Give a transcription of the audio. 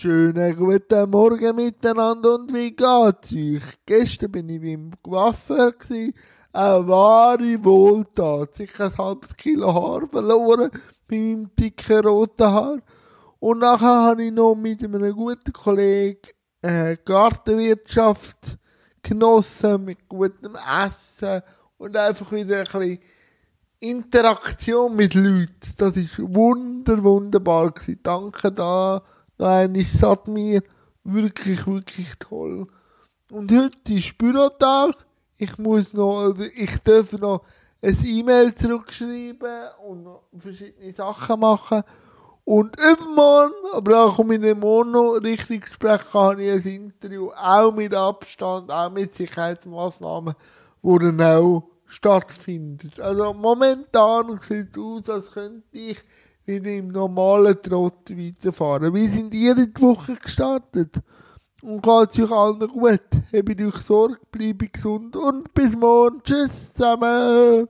Schönen guten Morgen miteinander und wie geht's euch? Gestern bin ich beim Coiffeur gsi, eine wahre Wohltat. Sicher ein halbes Kilo Haar verloren bei meinem dicken roten Haar. Und nachher habe ich noch mit einem guten Kollegen äh, Gartenwirtschaft genossen, mit gutem Essen und einfach wieder ein bisschen Interaktion mit Leuten. Das ist wunder, wunderbar. Danke da Nein, ich sag mir wirklich, wirklich toll. Und heute ist Bürotag. Ich muss noch, ich darf noch ein E-Mail zurückschreiben und noch verschiedene Sachen machen. Und übermorgen, aber auch um in dem Mono richtig sprechen, habe ich ein Interview, auch mit Abstand, auch mit Sicherheitsmaßnahmen, wo dann auch stattfindet. Also momentan sieht es aus, als könnte ich wieder im normalen Trott weiterfahren. Wie sind ihr in die Woche gestartet? Und geht es euch allen gut? Habt euch Sorge, bleibt gesund und bis morgen. Tschüss zusammen.